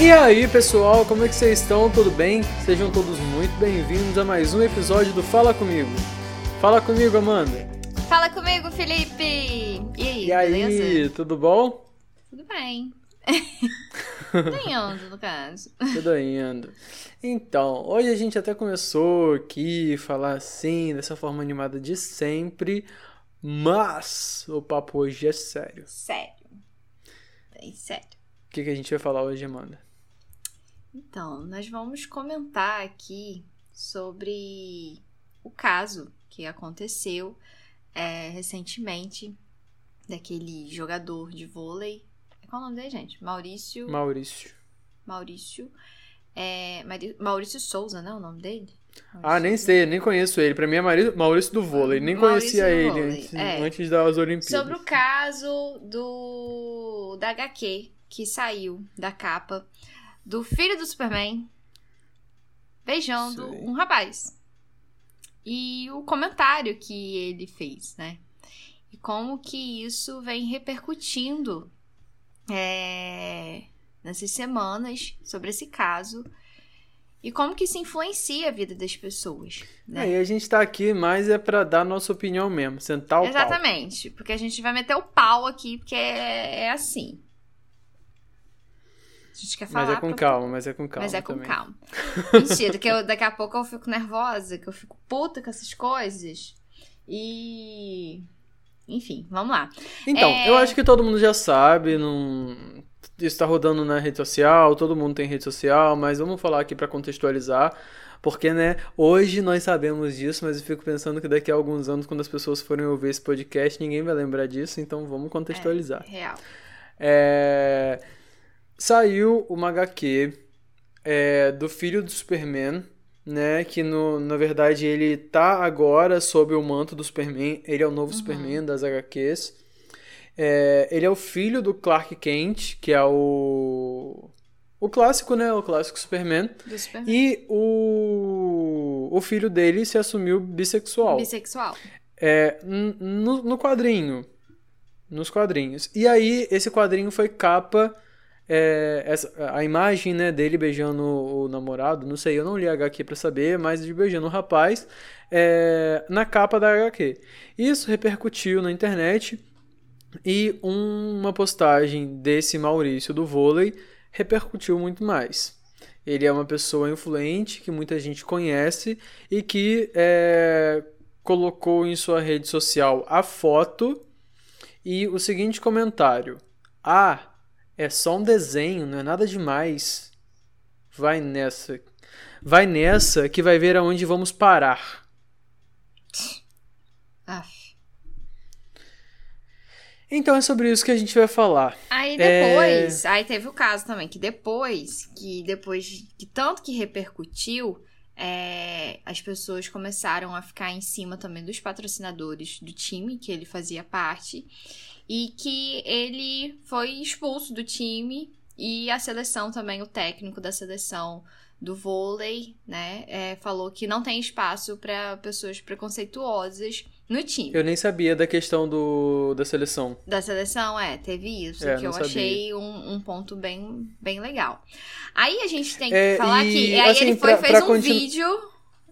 E aí pessoal, como é que vocês estão? Tudo bem? Sejam todos muito bem-vindos a mais um episódio do Fala Comigo. Fala comigo, Amanda. Fala comigo, Felipe! E aí, E aí, beleza? tudo bom? Tudo bem. Ganhando, no caso. Tudo indo. Então, hoje a gente até começou aqui a falar assim, dessa forma animada de sempre, mas o papo hoje é sério. Sério. Bem sério. O que, que a gente vai falar hoje, Amanda? Então, nós vamos comentar aqui sobre o caso que aconteceu é, recentemente daquele jogador de vôlei. Qual é o nome dele, gente? Maurício. Maurício. Maurício. É, Maurício Souza, né? O nome dele? Ah, nem sei, nem conheço ele. Pra mim é Maurício do vôlei. Nem Maurício conhecia ele vôlei, antes, é. antes das Olimpíadas. Sobre o caso do da HQ que saiu da capa do filho do Superman beijando Sei. um rapaz. E o comentário que ele fez, né? E como que isso vem repercutindo é, nessas semanas sobre esse caso. E como que isso influencia a vida das pessoas. Né? Aí a gente tá aqui, mas é pra dar nossa opinião mesmo, sentar o pau. Exatamente, porque a gente vai meter o pau aqui, porque é, é assim. A gente quer falar. Mas é com calma, mas é com calma Mas é com também. calma. Mentira, que eu, daqui a pouco eu fico nervosa, que eu fico puta com essas coisas. E. Enfim, vamos lá. Então, É. eu acho que todo mundo já sabe, não... isso tá rodando na rede social, todo mundo tem rede social, mas vamos falar aqui pra contextualizar, porque, né, hoje nós sabemos disso, mas eu fico pensando que daqui a alguns anos, quando as pessoas forem ouvir esse podcast, ninguém vai lembrar disso, então vamos contextualizar. Real. É, Saiu uma HQ é, do filho do Superman, né? Que no, na verdade ele tá agora sob o manto do Superman. Ele é o novo Superman das HQs. É, ele é o filho do Clark Kent, que é o. O clássico, né? O clássico Superman. Do Superman. E o, o filho dele se assumiu bissexual. Bissexual. É, no, no quadrinho. Nos quadrinhos. E aí, esse quadrinho foi capa. É, essa- a imagem né, dele beijando o, namorado. Não sei, eu não li a HQ pra saber, mas de beijando o rapaz é, na capa da HQ. Isso repercutiu na internet. E uma postagem desse Maurício do vôlei repercutiu muito mais. Ele é uma pessoa influente que muita gente conhece e que é, colocou em sua rede social a foto e o seguinte comentário: Ah, é só um desenho, não é nada demais. Vai nessa. Vai nessa que vai ver aonde vamos parar. Aff. Então é sobre isso que a gente vai falar. Aí É. depois, aí teve o caso também, que depois, que depois que tanto que repercutiu, é, as pessoas começaram a ficar em cima também dos patrocinadores do time que ele fazia parte e que ele foi expulso do time e a seleção também, o técnico da seleção do vôlei, né, é, falou que não tem espaço para pessoas preconceituosas no time. Eu nem sabia da questão do, da seleção. Da seleção, é, teve isso, É, que eu sabia. achei um, um ponto bem, bem legal. Aí a gente tem que É, falar e, que. Aí assim, ele foi pra- fez pra um continu- vídeo,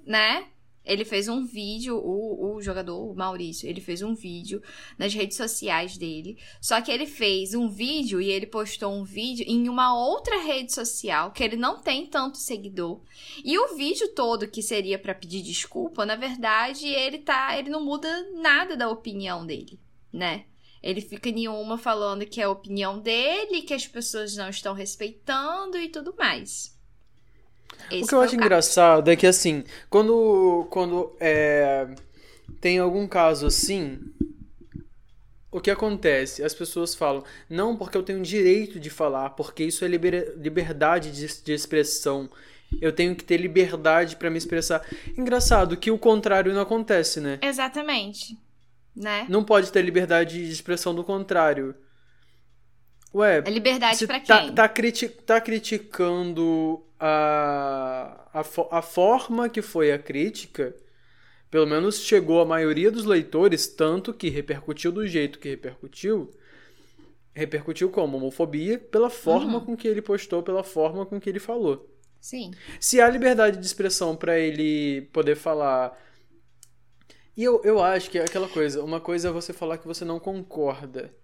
né? Ele fez um vídeo, o, o jogador, o Maurício, ele fez um vídeo nas redes sociais dele. Só que ele fez um vídeo e ele postou um vídeo em uma outra rede social que ele não tem tanto seguidor. E o vídeo todo que seria pra pedir desculpa, na verdade, ele tá, ele não muda nada da opinião dele, né? Ele fica em uma falando que é a opinião dele, que as pessoas não estão respeitando e tudo mais. Esse o que eu acho engraçado é que, assim, quando, quando é, tem algum caso assim, o que acontece? As pessoas falam, não, porque eu tenho direito de falar, porque isso é liber- liberdade de, de expressão. Eu tenho que ter liberdade pra me expressar. Engraçado que o contrário não acontece, né? Exatamente. Né? Não pode ter liberdade de expressão do contrário. Ué, É liberdade pra tá, quem? tá, criti tá criticando a, a, fo- a forma que foi a crítica. Pelo menos chegou a maioria dos leitores, tanto que repercutiu do jeito que repercutiu. repercutiu como homofobia pela forma Uhum. com que ele postou, pela forma com que ele falou. Sim. Se há liberdade de expressão pra ele poder falar. E eu, eu acho que é aquela coisa: uma coisa é você falar que você não concorda.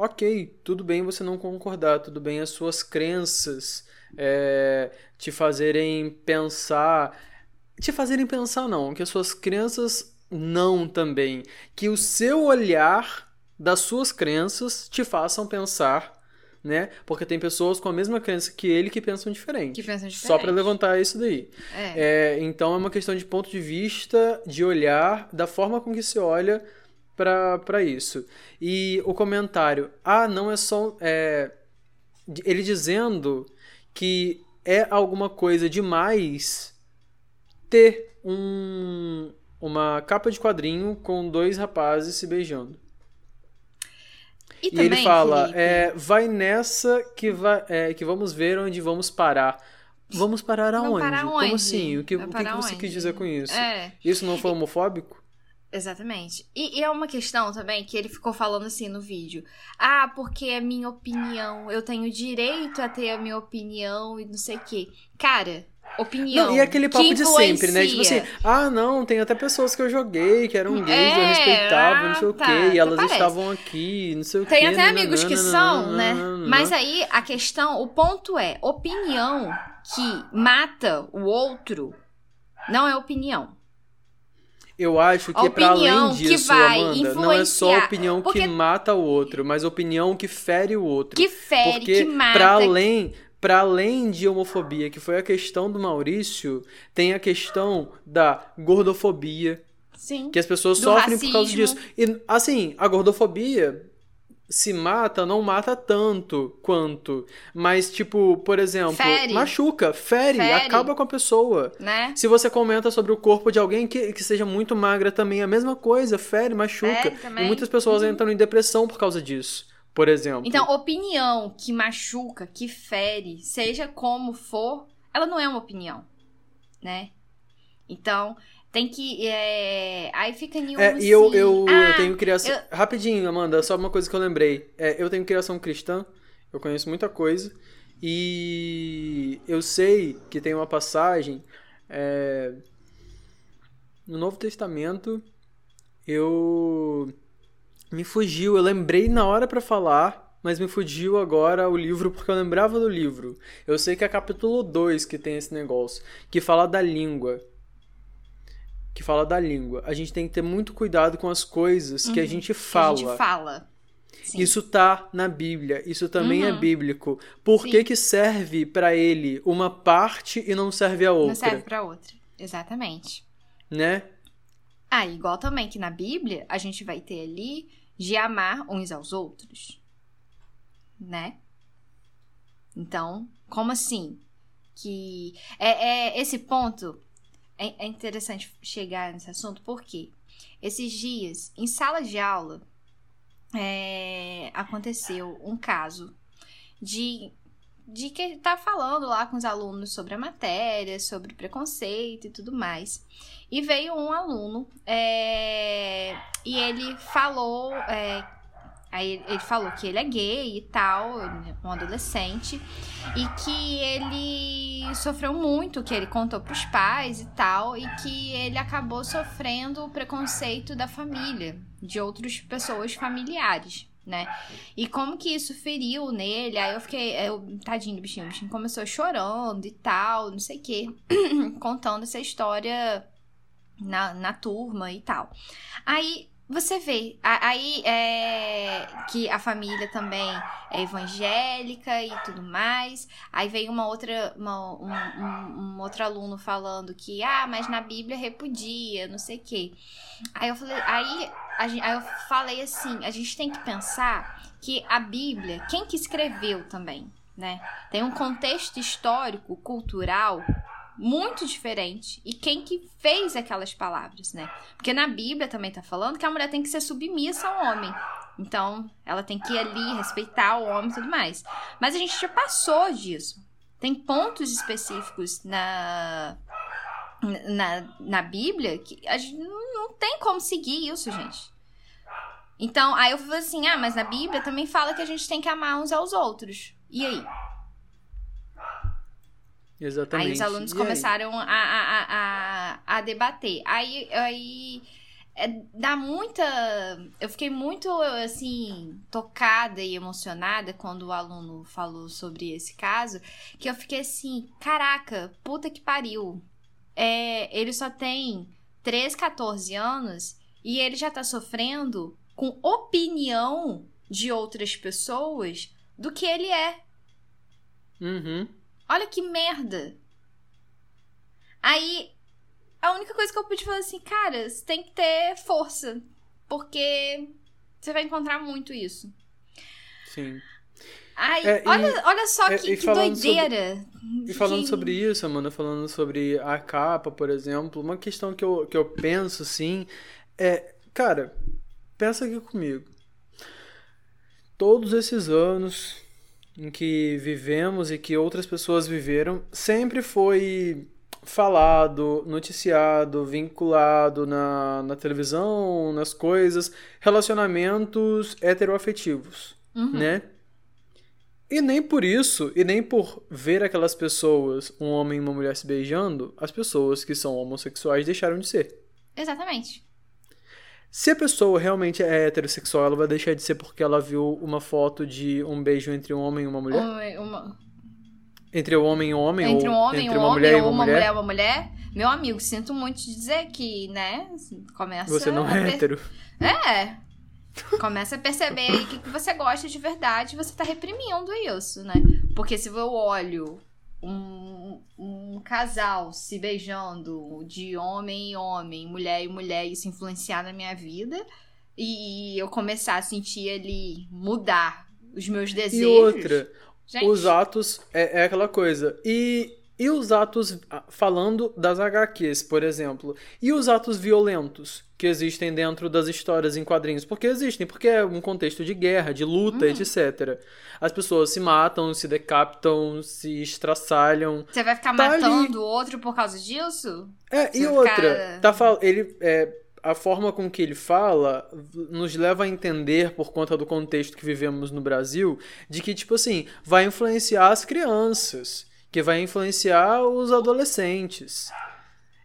Ok, tudo bem você não concordar, tudo bem as suas crenças é, te fazerem pensar. Te fazerem pensar, não, que as suas crenças não também. Que o seu olhar das suas crenças te façam pensar, né? Porque tem pessoas com a mesma crença que ele que pensam diferente. Que pensam Só pra diferente. levantar isso daí. É. É, então é uma questão de ponto de vista, de olhar, da forma com que se olha pra pra isso. E o comentário, ah, não é só. é, ele dizendo que é alguma coisa demais ter um, uma capa de quadrinho com dois rapazes se beijando. E, E também, ele fala, é, vai nessa que, vai, é, que vamos ver onde vamos parar. Vamos parar aonde? Como assim? O que, o que, que você quis dizer com isso? É, Isso não foi homofóbico? Exatamente. E, e é uma questão também que ele ficou falando assim no vídeo. Ah, porque é minha opinião. Eu tenho direito a ter a minha opinião e não sei o quê. Cara, opinião. Não, e aquele papo que de sempre, né? Tipo assim, ah, não, tem até pessoas que eu joguei, que eram gays, eu É, respeitava, não sei o ah, quê, e elas parece. estavam aqui, não sei o quê. Tem até nananana, amigos que são, né? Mas aí a questão, o ponto é, opinião que mata o outro não é opinião. Eu acho que A opinião além disso, Amanda, não é só influenciar, opinião porque- que mata o outro, mas opinião que fere o outro. Que fere, Porque que mata. pra além, pra além de homofobia, que foi a questão do Maurício, tem a questão da gordofobia, Sim. que as pessoas sofrem por causa disso. racismo. E assim, a gordofobia se mata, não mata tanto quanto, mas tipo, por exemplo, Fere. machuca, fere, Fere. acaba com a pessoa. Né? Se você comenta sobre o corpo de alguém que, que seja muito magra também, a mesma coisa, fere, machuca. Fere e muitas pessoas entram em depressão por causa disso, por exemplo. Então, opinião que machuca, que fere, seja como for, ela não é uma opinião, né? Então, tem que. é, Aí fica nenhum. É, e eu, eu, assim, eu ah, tenho criação. eu- Rapidinho, Amanda, só uma coisa que eu lembrei. É, eu tenho criação cristã, eu conheço muita coisa, e eu sei que tem uma passagem. é, No Novo Testamento, eu. Me fugiu, eu lembrei na hora pra falar, mas me fugiu agora o livro porque eu lembrava do livro. Eu sei que é capítulo 2 que tem esse negócio, que fala da língua que fala da língua. A gente tem que ter muito cuidado com as coisas que a gente que fala. a gente fala. Sim. Isso tá na Bíblia, isso também é Uhum. bíblico. Por Sim. que que serve pra ele uma parte e não serve a outra, Não serve pra outra. Exatamente. né? Ah, igual também que na Bíblia a gente vai ter ali de amar uns aos outros. Né? Então, como assim? Que. É, é esse ponto é, é interessante chegar nesse assunto, porque esses dias, em sala de aula, é, aconteceu um caso de de que tá falando lá com os alunos sobre a matéria, sobre preconceito e tudo mais. E veio um aluno é, e ele falou, é, aí ele falou que ele é gay e tal, é um adolescente, e que ele sofreu muito, que ele contou pros pais e tal, e que ele acabou sofrendo o preconceito da família, de outras pessoas familiares. Né? E como que isso feriu nele? Aí eu fiquei, eu, tadinho do bichinho, o bichinho começou chorando e tal, não sei o quê, contando essa história na, na turma e tal. Aí você vê, aí é que a família também é evangélica e tudo mais. Aí veio uma outra, uma- um, um- um outro aluno falando que, ah, mas na Bíblia repudia, não sei o quê. Aí eu falei, aí, a aí eu falei assim, a gente tem que pensar que a Bíblia, quem que escreveu também, né? Tem um contexto histórico, cultural muito diferente e quem que fez aquelas palavras, né? Porque na Bíblia também tá falando que a mulher tem que ser submissa ao homem. Então, ela tem que ir ali respeitar o homem e tudo mais. Mas a gente já passou disso. Tem pontos específicos na na, na Bíblia que a gente não, tem como seguir isso, gente. Então, aí eu falei assim: ah, mas na Bíblia também fala que a gente tem que amar uns aos outros. E aí? Exatamente. Aí os alunos E começaram a, a, a, a, debater. Aí, aí é, dá muita. Eu fiquei muito, assim, tocada e emocionada quando o aluno falou sobre esse caso, que eu fiquei assim: caraca, puta que pariu. É, ele só tem 13, 14 anos e ele já tá sofrendo com opinião de outras pessoas do que ele é. Uhum. Olha que merda. Aí, a única coisa que eu pude falar assim, cara, você tem que ter força. Porque você vai encontrar muito isso. Sim. Aí, É, e- olha, olha só é, que, e que doideira. E falando Que- sobre isso, Amanda, falando sobre a capa, por exemplo, uma questão que eu, que eu penso, assim, é, cara, pensa aqui comigo. Todos esses anos em que vivemos e que outras pessoas viveram, sempre foi falado, noticiado, vinculado na, na televisão, nas coisas, relacionamentos heteroafetivos, Uhum. né? E nem por isso, e nem por ver aquelas pessoas, um homem e uma mulher se beijando, as pessoas que são homossexuais deixaram de ser. Exatamente. Se a pessoa realmente é heterossexual, ela vai deixar de ser porque ela viu uma foto de um beijo entre um homem e uma mulher? Uma- uma- Entre um homem e um homem? entre um homem e entre um uma homem, mulher e ou uma uma mulher? mulher e uma mulher. Meu amigo, sinto muito te dizer que, né, começa Você não é per- hétero. É. Começa a perceber aí que, que você gosta de verdade, você tá reprimindo isso, né? Porque se eu olho um, um casal se beijando de homem e homem, mulher e mulher, isso influenciar na minha vida e eu começar a sentir ali mudar os meus E desejos. outra, gente, os atos é, é aquela coisa. E, e os atos, ah, falando das HQs, por exemplo, e os atos violentos que existem dentro das histórias em quadrinhos? Porque existem, porque é um contexto de guerra, de luta, Uhum. etc. As pessoas se matam, se decapitam, se estraçalham. você vai ficar tá matando o outro por causa disso? É, e Você outra, fica- tá ele é, a forma com que ele fala nos leva a entender por conta do contexto que vivemos no Brasil, de que tipo assim, vai influenciar as crianças, que vai influenciar os adolescentes.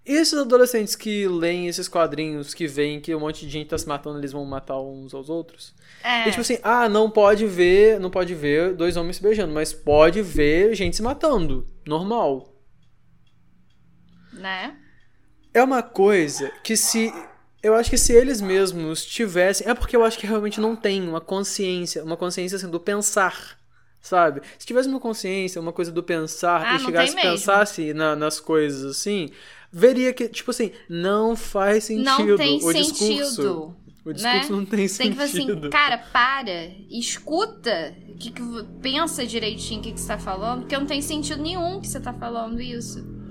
E esses adolescentes que leem esses quadrinhos, que veem que um monte de gente tá se matando, eles vão matar uns aos outros. É. E tipo assim, ah, não pode ver, não pode ver dois homens se beijando, mas pode ver gente se matando, normal. né? É uma coisa que se. Eu acho que se eles mesmos tivessem. É porque eu acho que realmente não tem uma consciência. Uma consciência assim, do pensar. Sabe? Se tivesse uma consciência, uma coisa do pensar, Ah, e chegasse e pensasse na- nas coisas assim, veria que, tipo assim, não faz sentido. Não tem o discurso. sentido. O discurso né? não tem Tem que sentido. falar assim, cara, para, escuta, que, que, pensa direitinho o que, que você tá falando, porque não tem sentido nenhum que você tá falando isso.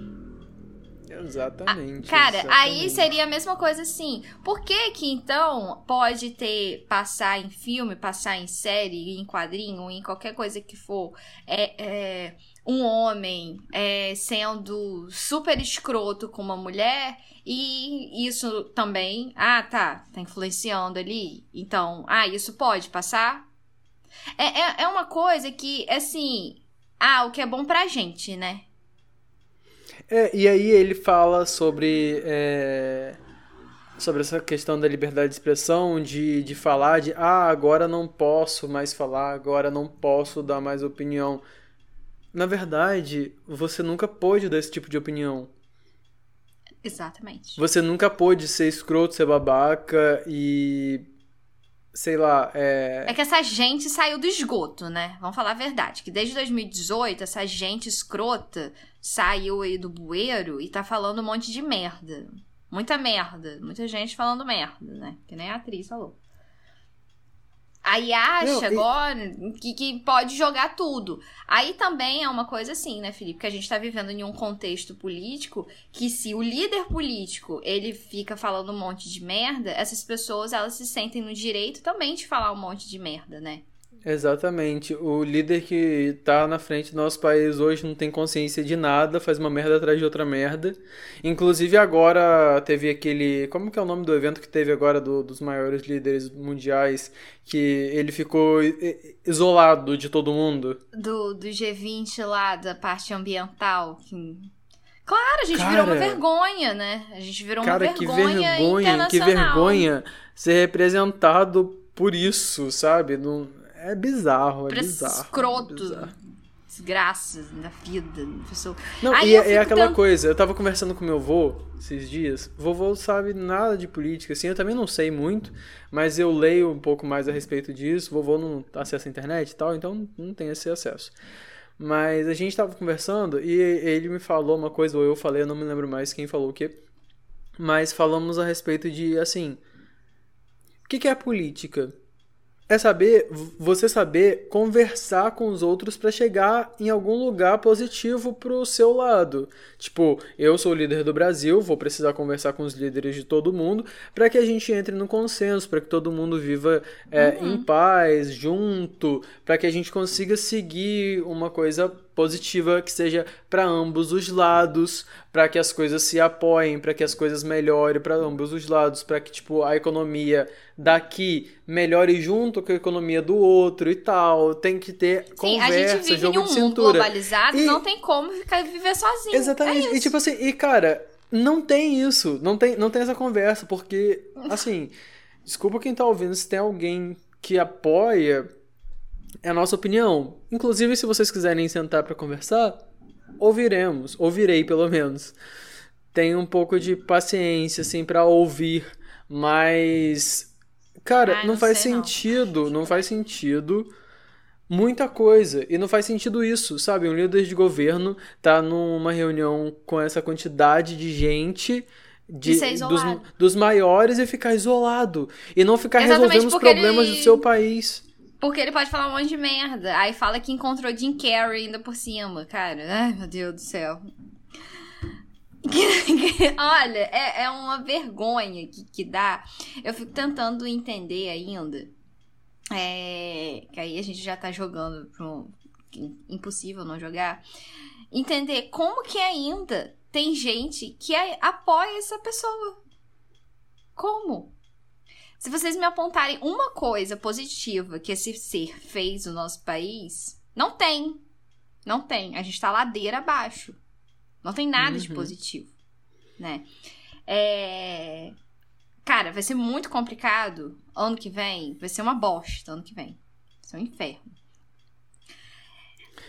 Exatamente. Cara, aí exatamente. seria a mesma coisa assim. Por que que então pode ter, passar em filme, passar em série, em quadrinho, em qualquer coisa que for, é, é, um homem é, sendo super escroto com uma mulher e isso também, ah, tá, tá influenciando ali. Então, ah, isso pode passar? É, é, é uma coisa que, assim, ah, o que é bom pra gente, né? É, e aí ele fala sobre. é, sobre essa questão da liberdade de expressão, de, de falar de ah, agora não posso mais falar, agora não posso dar mais opinião. Na verdade, você nunca pôde dar esse tipo de opinião. Exatamente. Você nunca pôde ser escroto, ser babaca e. Sei lá, é. É que essa gente saiu do esgoto, né? Vamos falar a verdade. Que desde 2018, essa gente escrota saiu aí do bueiro e tá falando um monte de merda. Muita merda. Muita gente falando merda, né? Que nem a atriz falou. Aí acha Não, e- agora que, que pode jogar tudo. Aí também é uma coisa assim, né, Felipe? Que a gente tá vivendo em um contexto político que se o líder político ele fica falando um monte de merda, essas pessoas elas se sentem no direito também de falar um monte de merda, né? Exatamente. O líder que tá na frente do nosso país hoje não tem consciência de nada, faz uma merda atrás de outra merda. Inclusive agora teve aquele. Como que é o nome do evento que teve agora do, dos maiores líderes mundiais? Que ele ficou isolado de todo mundo. Do, do G20 lá, da parte ambiental. Que... Claro, a gente cara, virou uma vergonha, né? A gente virou cara, uma vergonha. Que vergonha, que vergonha ser representado por isso, sabe? Não é bizarro, é bizarro. Escroto. É bizarro. Desgraças da vida, pessoa. Não, Aí e é, é aquela coisa, eu tava conversando com meu avô esses dias. Vovô sabe nada de política, assim, eu também não sei muito, mas eu leio um pouco mais a respeito disso. Vovô não acessa a internet e tal, então não tem esse acesso. Mas a gente tava conversando e ele me falou uma coisa, ou eu falei, eu não me lembro mais quem falou o quê. Mas falamos a respeito de, assim, o que, que é política? É saber você saber conversar com os outros para chegar em algum lugar positivo pro seu lado. Tipo, eu sou o líder do Brasil, vou precisar conversar com os líderes de todo mundo para que a gente entre no consenso, para que todo mundo viva é, uhum. em paz, junto, para que a gente consiga seguir uma coisa positiva que seja para ambos os lados, para que as coisas se apoiem, para que as coisas melhorem para ambos os lados, para que tipo a economia daqui melhore junto com a economia do outro e tal. Tem que ter Sim, conversa, a gente vive jogo em um de cintura. mundo globalizado, e... não tem como ficar viver sozinho. Exatamente. É e tipo assim, e cara, não tem isso, não tem, não tem essa conversa, porque assim, desculpa quem tá ouvindo, se tem alguém que apoia é a nossa opinião. Inclusive, se vocês quiserem sentar para conversar, ouviremos, ouvirei pelo menos. Tenha um pouco de paciência assim para ouvir, mas cara, Ai, não, não, faz sentido, não. não faz sentido muita coisa. E não faz sentido isso, sabe? Um líder de governo tá numa reunião com essa quantidade de gente de, dos, dos, maiores e ficar isolado. E não ficar Exatamente resolvendo os problemas ele... do seu país. Porque ele pode falar um monte de merda. Aí fala que encontrou Jim Carrey ainda por cima, cara. Ai, meu Deus do céu. Olha, é, é uma vergonha que, que dá. Eu fico tentando entender ainda. É, que aí a gente já tá jogando pro. Impossível não jogar. Entender como que ainda tem gente que apoia essa pessoa. Como? Se vocês me apontarem uma coisa positiva que esse ser fez no nosso país, não tem. Não tem. A gente tá ladeira abaixo. Não tem nada uhum. de positivo, né? É... Cara, vai ser muito complicado ano que vem. Vai ser uma bosta ano que vem. Vai ser um inferno.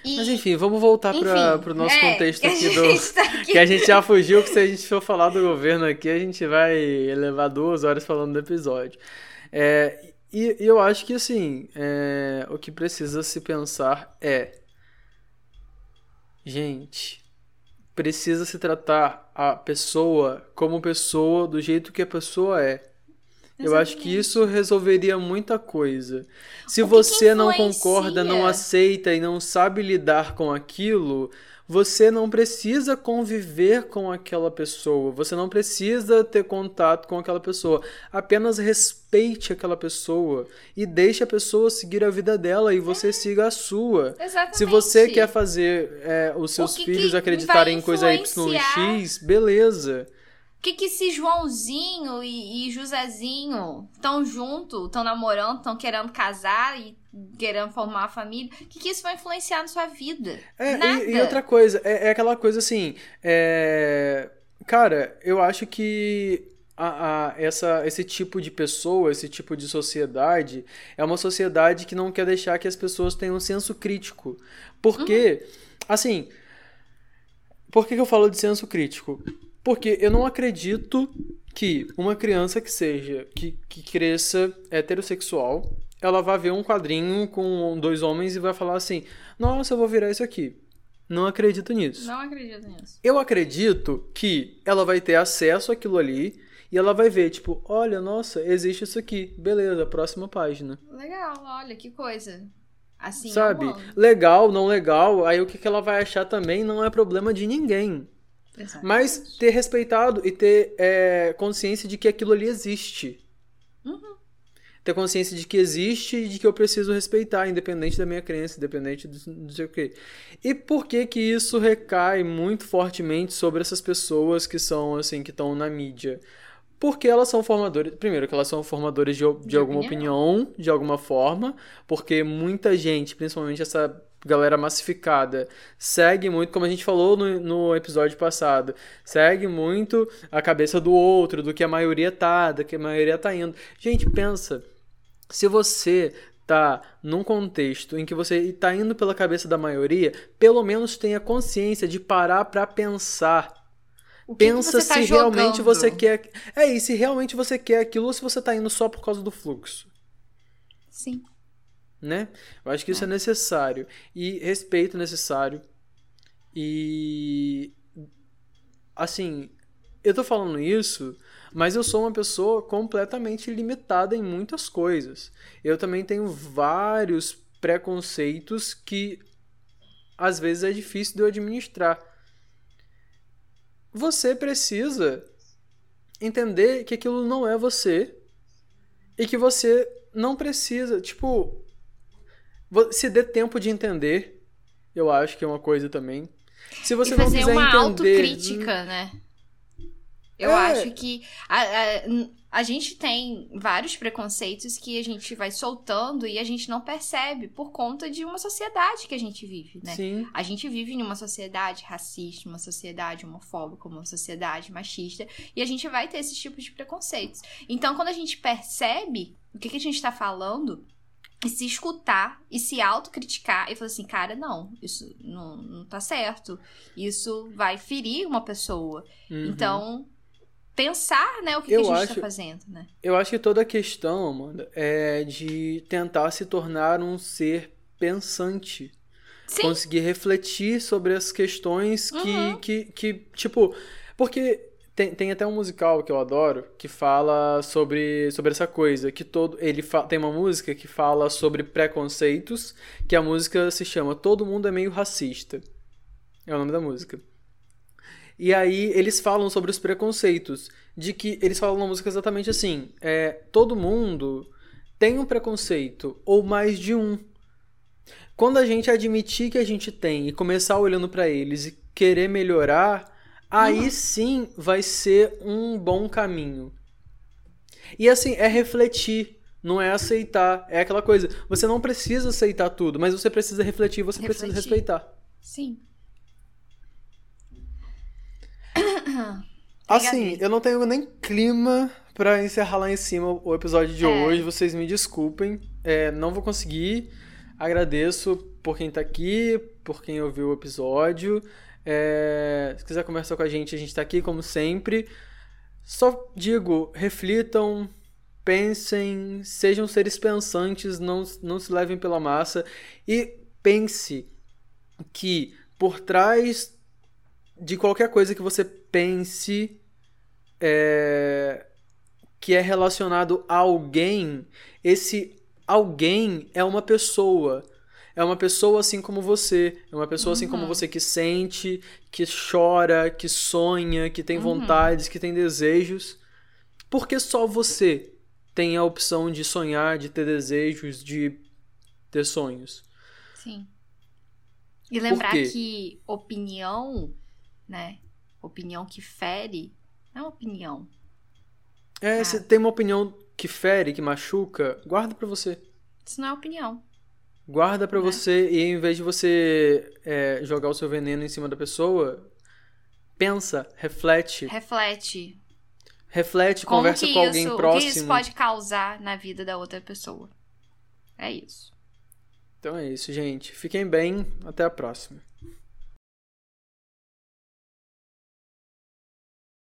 E... Mas enfim, vamos voltar para o nosso é, contexto aqui do. Tá aqui. Que a gente já fugiu, que se a gente for falar do governo aqui, a gente vai levar duas horas falando do episódio. É, e, e eu acho que assim, é, o que precisa se pensar é. Gente, precisa se tratar a pessoa como pessoa do jeito que a pessoa é. Eu acho que isso resolveria muita coisa. Se você não concorda, não aceita e não sabe lidar com aquilo, você não precisa conviver com aquela pessoa, você não precisa ter contato com aquela pessoa. Apenas respeite aquela pessoa e deixe a pessoa seguir a vida dela e você é. siga a sua. Exatamente. Se você quer fazer é, os seus que filhos que acreditarem em coisa Y X, beleza que que se Joãozinho e, e Josézinho estão junto, estão namorando, estão querendo casar e querendo formar uma família? O que, que isso vai influenciar na sua vida? É, Nada. E, e outra coisa, é, é, aquela coisa assim, é... cara, eu acho que a, a, essa, esse tipo de pessoa, esse tipo de sociedade, é uma sociedade que não quer deixar que as pessoas tenham um senso crítico. Porque, uhum. assim, por que, que eu falo de senso crítico? Porque eu não acredito que uma criança que seja, que, que cresça heterossexual, ela vai ver um quadrinho com dois homens e vai falar assim: Nossa, eu vou virar isso aqui. Não acredito nisso. Não acredito nisso. Eu acredito que ela vai ter acesso àquilo ali e ela vai ver, tipo, olha, nossa, existe isso aqui. Beleza, próxima página. Legal, olha, que coisa. Assim, Sabe? Legal, não legal. Aí o que, que ela vai achar também não é problema de ninguém. Mas ter respeitado e ter é, consciência de que aquilo ali existe. Uhum. ter consciência de que existe e de que eu preciso respeitar, independente da minha crença, independente do não sei o quê. E por que que isso recai muito fortemente sobre essas pessoas que são, assim, que estão na mídia? Porque elas são formadoras. Primeiro, que elas são formadoras de, de, de alguma opinião. opinião, de alguma forma. Porque muita gente, principalmente essa galera massificada, segue muito, como a gente falou no, no episódio passado, segue muito a cabeça do outro, do que a maioria tá, do que a maioria tá indo. Gente, pensa. Se você tá num contexto em que você está indo pela cabeça da maioria, pelo menos tenha consciência de parar para pensar. Que Pensa que tá se jogando? realmente você quer. É, e se realmente você quer aquilo ou se você tá indo só por causa do fluxo. Sim. Né? Eu acho que isso é, necessário. E respeito necessário. E. Assim, eu tô falando isso, mas eu sou uma pessoa completamente limitada em muitas coisas. Eu também tenho vários preconceitos que às vezes é difícil de eu administrar. Você precisa entender que aquilo não é você e que você não precisa, tipo, se dê tempo de entender. Eu acho que é uma coisa também. Se você e não fazer quiser uma entender, autocrítica, né? Eu É. acho que a, a, a gente tem vários preconceitos que a gente vai soltando e a gente não percebe por conta de uma sociedade que a gente vive, né? Sim, A gente vive em uma sociedade racista, uma sociedade homofóbica, uma sociedade machista, e a gente vai ter esses tipos de preconceitos. Então, quando a gente percebe o que, que a gente tá falando, e se escutar e se autocriticar e falar assim, cara, não, isso não, não tá certo. Isso vai ferir uma pessoa. uhum. Então, pensar, né, o que, que a gente acho- tá fazendo, né? Eu acho que toda a questão, Amanda, é de tentar se tornar um ser pensante. Sim, Conseguir refletir sobre as questões que, Uhum. que, que tipo... Porque tem, tem até um musical que eu adoro que fala sobre, sobre essa coisa. Que todo ele fa- tem uma música que fala sobre preconceitos, que a música se chama Todo Mundo é Meio Racista. É o nome da música. E aí eles falam sobre os preconceitos. De que eles falam na música exatamente assim: é, todo mundo tem um preconceito, ou mais de um. Quando a gente admitir que a gente tem e começar olhando pra eles e querer melhorar, aí sim vai ser um bom caminho. E assim, é refletir, não é aceitar. É aquela coisa, você não precisa aceitar tudo, mas você precisa refletir, você precisa Refletir. respeitar. sim. Assim, eu não tenho nem clima pra encerrar lá em cima o episódio de É. hoje. Vocês me desculpem. É, não vou conseguir. Agradeço por quem tá aqui, por quem ouviu o episódio. É, se quiser conversar com a gente, a gente tá aqui como sempre. Só digo, reflitam, pensem, sejam seres pensantes, não, não se levem pela massa. E pense que por trás de qualquer coisa que você pense é, que é relacionado a alguém, esse alguém é uma pessoa. É uma pessoa assim como você. É uma pessoa assim como você que sente, que chora, que sonha, que tem vontades, que tem desejos. Porque só você tem a opção de sonhar, de ter desejos, de ter sonhos. Sim. E lembrar que opinião, né? Opinião que fere, não é uma opinião. É, Ah. se tem uma opinião que fere, que machuca, guarda pra você. Isso não é opinião. Guarda pra Né? você e em vez de você é, jogar o seu veneno em cima da pessoa, pensa, reflete, Reflete. reflete, Como conversa com alguém isso, próximo. O que isso pode causar na vida da outra pessoa. É isso. Então é isso, gente. Fiquem bem, até a próxima.